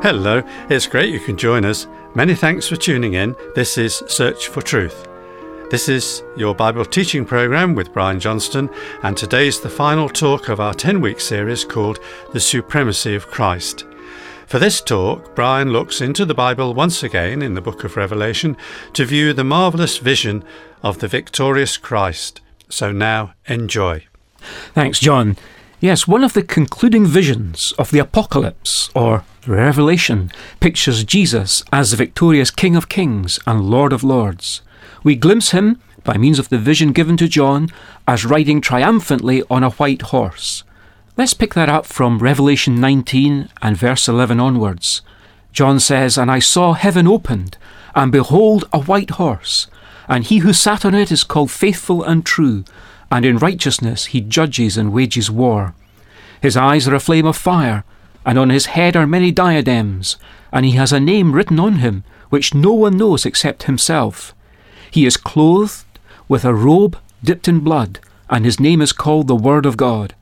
Hello, it's great you can join us. Many thanks for tuning in. This is Search for Truth. This is your Bible teaching program with Brian Johnston, and today's the final talk of our 10 week series called The Supremacy of Christ. For this talk, Brian looks into the Bible once again in the book of Revelation to view the marvellous vision of the victorious Christ. So now, enjoy. Thanks, John. Yes, one of the concluding visions of the Apocalypse, or Revelation, pictures Jesus as the victorious King of Kings and Lord of Lords. We glimpse him, by means of the vision given to John, as riding triumphantly on a white horse. Let's pick that up from Revelation 19 and verse 11 onwards. John says, And I saw heaven opened, and behold, a white horse, and he who sat on it is called faithful and true and in righteousness he judges and wages war. His eyes are a flame of fire, and on his head are many diadems, and he has a name written on him, which no one knows except himself. He is clothed with a robe dipped in blood, and his name is called the Word of God.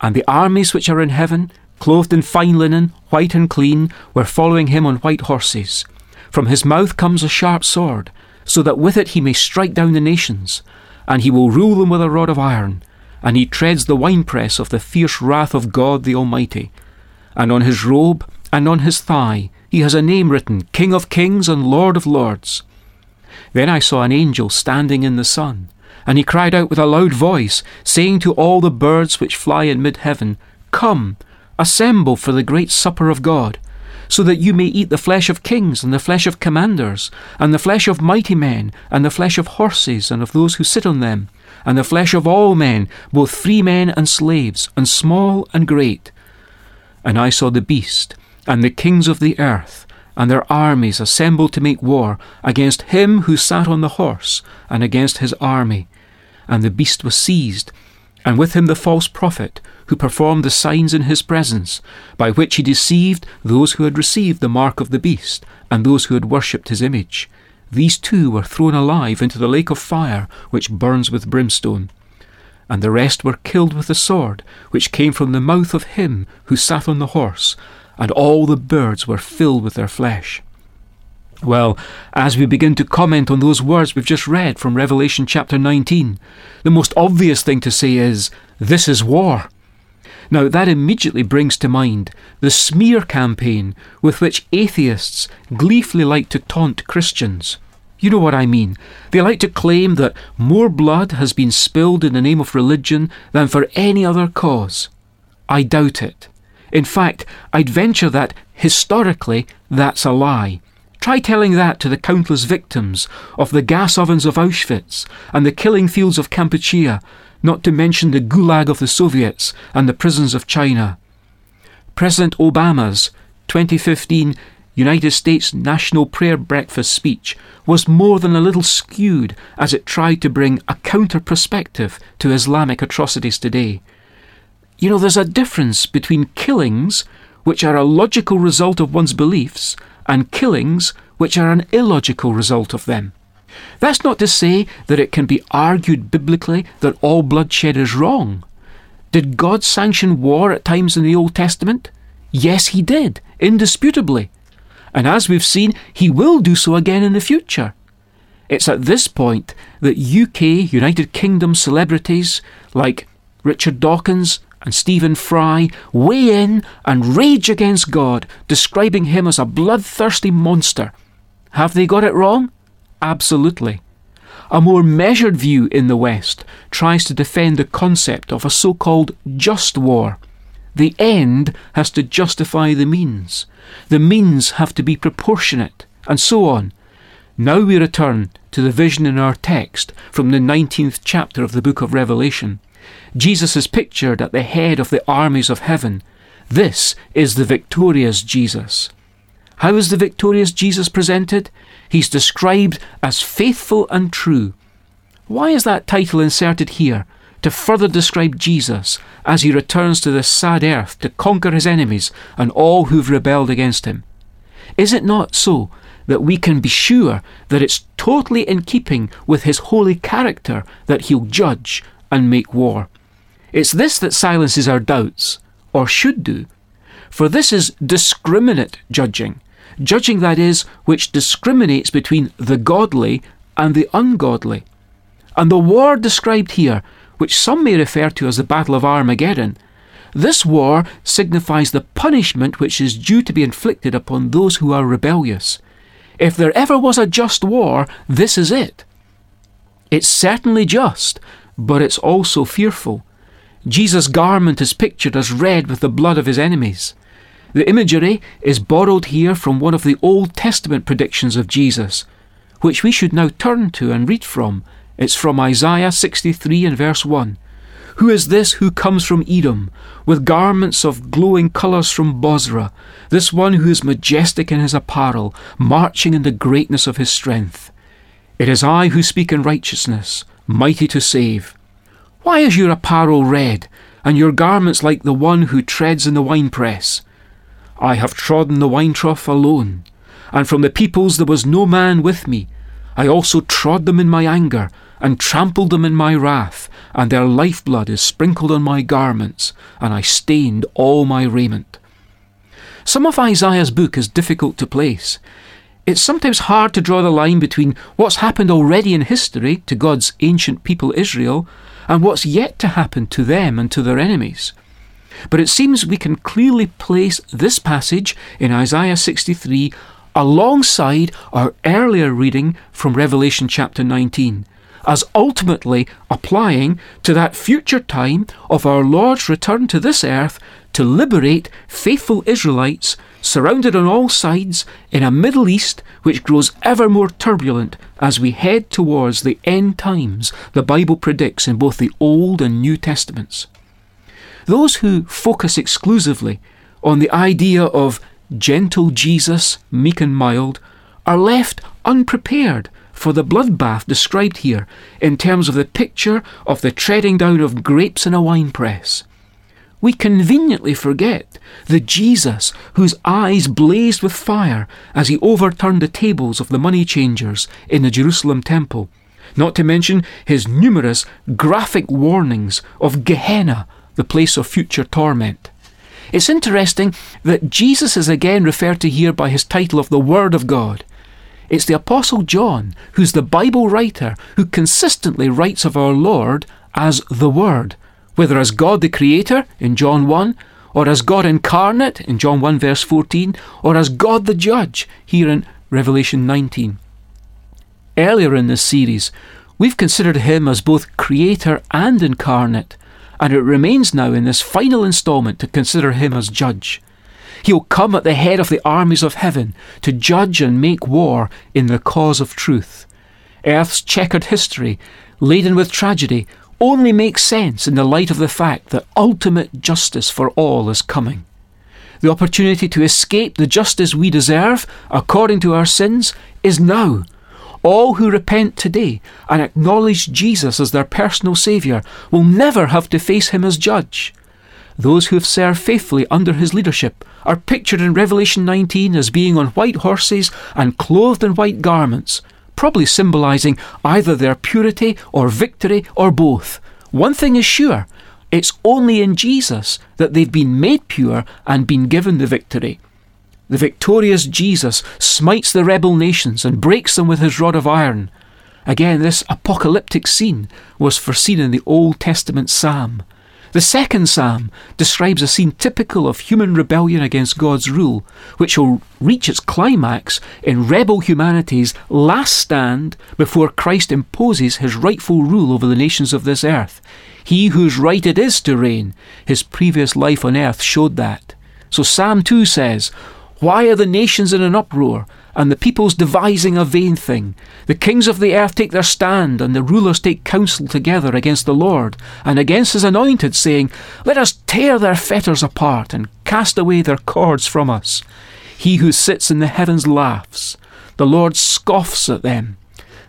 And the armies which are in heaven, clothed in fine linen, white and clean, were following him on white horses. From his mouth comes a sharp sword, so that with it he may strike down the nations and he will rule them with a rod of iron, and he treads the winepress of the fierce wrath of God the Almighty. And on his robe and on his thigh he has a name written, King of Kings and Lord of Lords. Then I saw an angel standing in the sun, and he cried out with a loud voice, saying to all the birds which fly in mid heaven, Come, assemble for the great supper of God so that you may eat the flesh of kings, and the flesh of commanders, and the flesh of mighty men, and the flesh of horses, and of those who sit on them, and the flesh of all men, both free men and slaves, and small and great. And I saw the beast, and the kings of the earth, and their armies assembled to make war against him who sat on the horse, and against his army. And the beast was seized, and with him the false prophet, who performed the signs in his presence, by which he deceived those who had received the mark of the beast, and those who had worshipped his image. These two were thrown alive into the lake of fire, which burns with brimstone. And the rest were killed with the sword, which came from the mouth of him who sat on the horse, and all the birds were filled with their flesh. Well, as we begin to comment on those words we've just read from Revelation chapter 19, the most obvious thing to say is, This is war. Now, that immediately brings to mind the smear campaign with which atheists gleefully like to taunt Christians. You know what I mean. They like to claim that more blood has been spilled in the name of religion than for any other cause. I doubt it. In fact, I'd venture that, historically, that's a lie. Try telling that to the countless victims of the gas ovens of Auschwitz and the killing fields of Kampuchea, not to mention the gulag of the Soviets and the prisons of China. President Obama's 2015 United States National Prayer Breakfast speech was more than a little skewed as it tried to bring a counter perspective to Islamic atrocities today. You know, there's a difference between killings, which are a logical result of one's beliefs, and killings which are an illogical result of them. That's not to say that it can be argued biblically that all bloodshed is wrong. Did God sanction war at times in the Old Testament? Yes, He did, indisputably. And as we've seen, He will do so again in the future. It's at this point that UK, United Kingdom celebrities like Richard Dawkins and Stephen Fry weigh in and rage against God, describing him as a bloodthirsty monster. Have they got it wrong? Absolutely. A more measured view in the West tries to defend the concept of a so called just war. The end has to justify the means. The means have to be proportionate, and so on. Now we return to the vision in our text from the 19th chapter of the book of Revelation. Jesus is pictured at the head of the armies of heaven. This is the victorious Jesus. How is the victorious Jesus presented? He's described as faithful and true. Why is that title inserted here? To further describe Jesus as he returns to this sad earth to conquer his enemies and all who've rebelled against him. Is it not so that we can be sure that it's totally in keeping with his holy character that he'll judge and make war? It's this that silences our doubts, or should do. For this is discriminate judging, judging that is, which discriminates between the godly and the ungodly. And the war described here, which some may refer to as the Battle of Armageddon, this war signifies the punishment which is due to be inflicted upon those who are rebellious. If there ever was a just war, this is it. It's certainly just, but it's also fearful. Jesus' garment is pictured as red with the blood of his enemies. The imagery is borrowed here from one of the Old Testament predictions of Jesus, which we should now turn to and read from. It's from Isaiah 63 and verse 1. Who is this who comes from Edom, with garments of glowing colours from Bozrah, this one who is majestic in his apparel, marching in the greatness of his strength? It is I who speak in righteousness, mighty to save. Why is your apparel red, and your garments like the one who treads in the winepress? I have trodden the wine trough alone, and from the peoples there was no man with me. I also trod them in my anger, and trampled them in my wrath, and their lifeblood is sprinkled on my garments, and I stained all my raiment. Some of Isaiah's book is difficult to place. It's sometimes hard to draw the line between what's happened already in history to God's ancient people Israel and what's yet to happen to them and to their enemies. But it seems we can clearly place this passage in Isaiah 63 alongside our earlier reading from Revelation chapter 19 as ultimately applying to that future time of our Lord's return to this earth to liberate faithful Israelites surrounded on all sides in a Middle East which grows ever more turbulent as we head towards the end times the Bible predicts in both the Old and New Testaments. Those who focus exclusively on the idea of gentle Jesus, meek and mild, are left unprepared for the bloodbath described here in terms of the picture of the treading down of grapes in a winepress. We conveniently forget the Jesus whose eyes blazed with fire as he overturned the tables of the money changers in the Jerusalem temple, not to mention his numerous graphic warnings of Gehenna, the place of future torment. It's interesting that Jesus is again referred to here by his title of the Word of God. It's the Apostle John, who's the Bible writer, who consistently writes of our Lord as the Word, whether as God the Creator in John 1, or as God incarnate in John 1 verse 14, or as God the Judge here in Revelation 19. Earlier in this series, we've considered him as both Creator and incarnate, and it remains now in this final instalment to consider him as Judge. He'll come at the head of the armies of heaven to judge and make war in the cause of truth. Earth's checkered history, laden with tragedy, only makes sense in the light of the fact that ultimate justice for all is coming. The opportunity to escape the justice we deserve, according to our sins, is now. All who repent today and acknowledge Jesus as their personal Saviour will never have to face Him as judge. Those who have served faithfully under his leadership are pictured in Revelation 19 as being on white horses and clothed in white garments, probably symbolizing either their purity or victory or both. One thing is sure it's only in Jesus that they've been made pure and been given the victory. The victorious Jesus smites the rebel nations and breaks them with his rod of iron. Again, this apocalyptic scene was foreseen in the Old Testament psalm. The second psalm describes a scene typical of human rebellion against God's rule, which will reach its climax in rebel humanity's last stand before Christ imposes his rightful rule over the nations of this earth. He whose right it is to reign, his previous life on earth showed that. So Psalm 2 says, Why are the nations in an uproar? And the peoples devising a vain thing. The kings of the earth take their stand, and the rulers take counsel together against the Lord, and against his anointed, saying, Let us tear their fetters apart, and cast away their cords from us. He who sits in the heavens laughs. The Lord scoffs at them.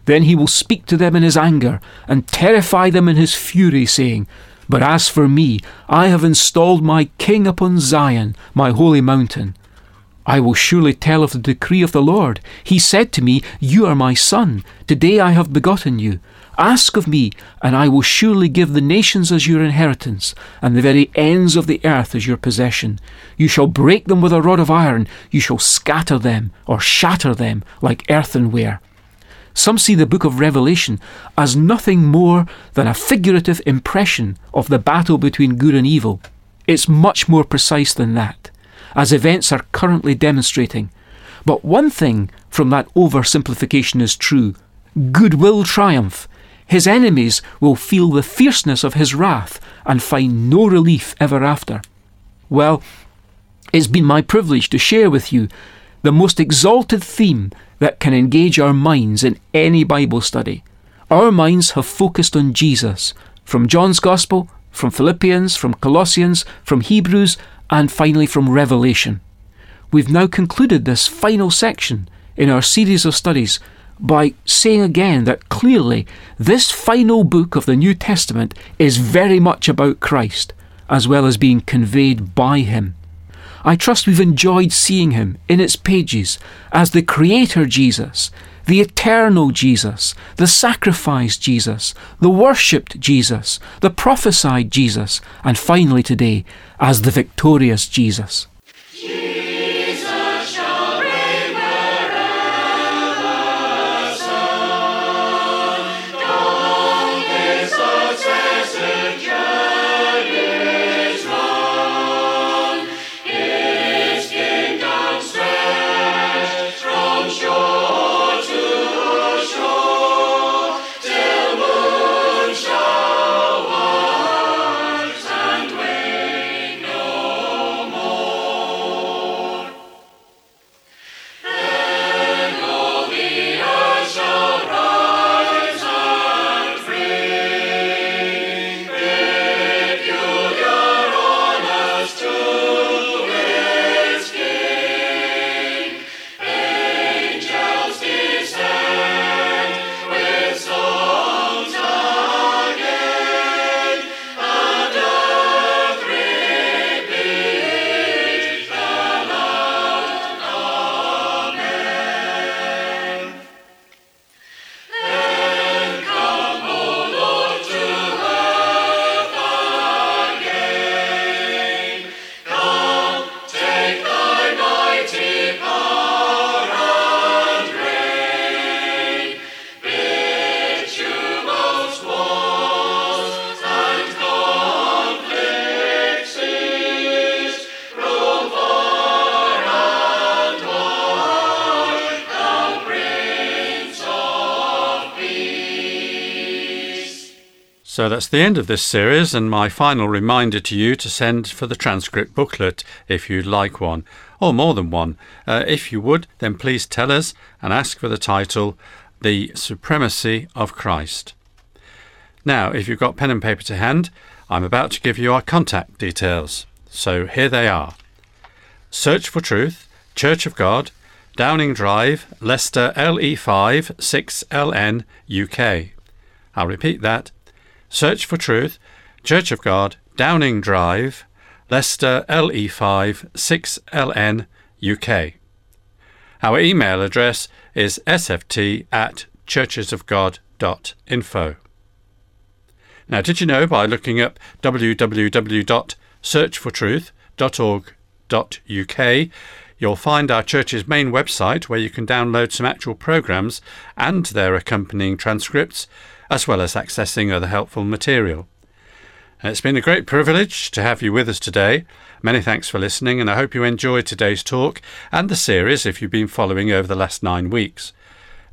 Then he will speak to them in his anger, and terrify them in his fury, saying, But as for me, I have installed my king upon Zion, my holy mountain. I will surely tell of the decree of the Lord. He said to me, You are my son. Today I have begotten you. Ask of me, and I will surely give the nations as your inheritance, and the very ends of the earth as your possession. You shall break them with a rod of iron, you shall scatter them, or shatter them, like earthenware. Some see the book of Revelation as nothing more than a figurative impression of the battle between good and evil. It's much more precise than that, as events are currently demonstrating. But one thing from that oversimplification is true good will triumph. His enemies will feel the fierceness of his wrath and find no relief ever after. Well, it's been my privilege to share with you the most exalted theme that can engage our minds in any Bible study. Our minds have focused on Jesus, from John's Gospel, from Philippians, from Colossians, from Hebrews, and finally from Revelation. We've now concluded this final section in our series of studies by saying again that clearly this final book of the New Testament is very much about Christ, as well as being conveyed by Him. I trust we've enjoyed seeing him in its pages as the Creator Jesus, the eternal Jesus, the sacrificed Jesus, the worshipped Jesus, the prophesied Jesus, and finally today as the victorious Jesus. So that's the end of this series, and my final reminder to you to send for the transcript booklet if you'd like one, or more than one. Uh, if you would, then please tell us and ask for the title The Supremacy of Christ. Now, if you've got pen and paper to hand, I'm about to give you our contact details. So here they are Search for Truth, Church of God, Downing Drive, Leicester LE5 6LN, UK. I'll repeat that Search for Truth, Church of God, Downing Drive, Leicester LE5 6LN UK. Our email address is sft at churchesofgod.info. Now, did you know by looking up www.searchfortruth.org.uk, you'll find our church's main website where you can download some actual programs and their accompanying transcripts as well as accessing other helpful material. Uh, it's been a great privilege to have you with us today. Many thanks for listening, and I hope you enjoyed today's talk and the series if you've been following over the last nine weeks.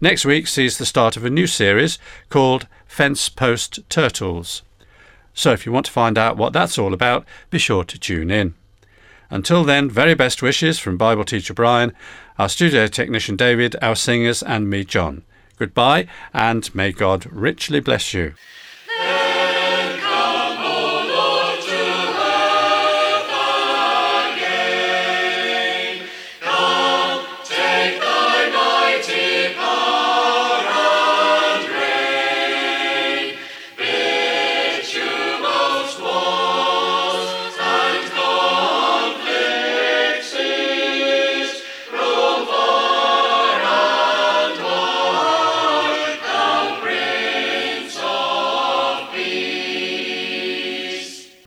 Next week sees the start of a new series called Fence Post Turtles. So if you want to find out what that's all about, be sure to tune in. Until then, very best wishes from Bible teacher Brian, our studio technician David, our singers, and me, John. Goodbye, and may God richly bless you.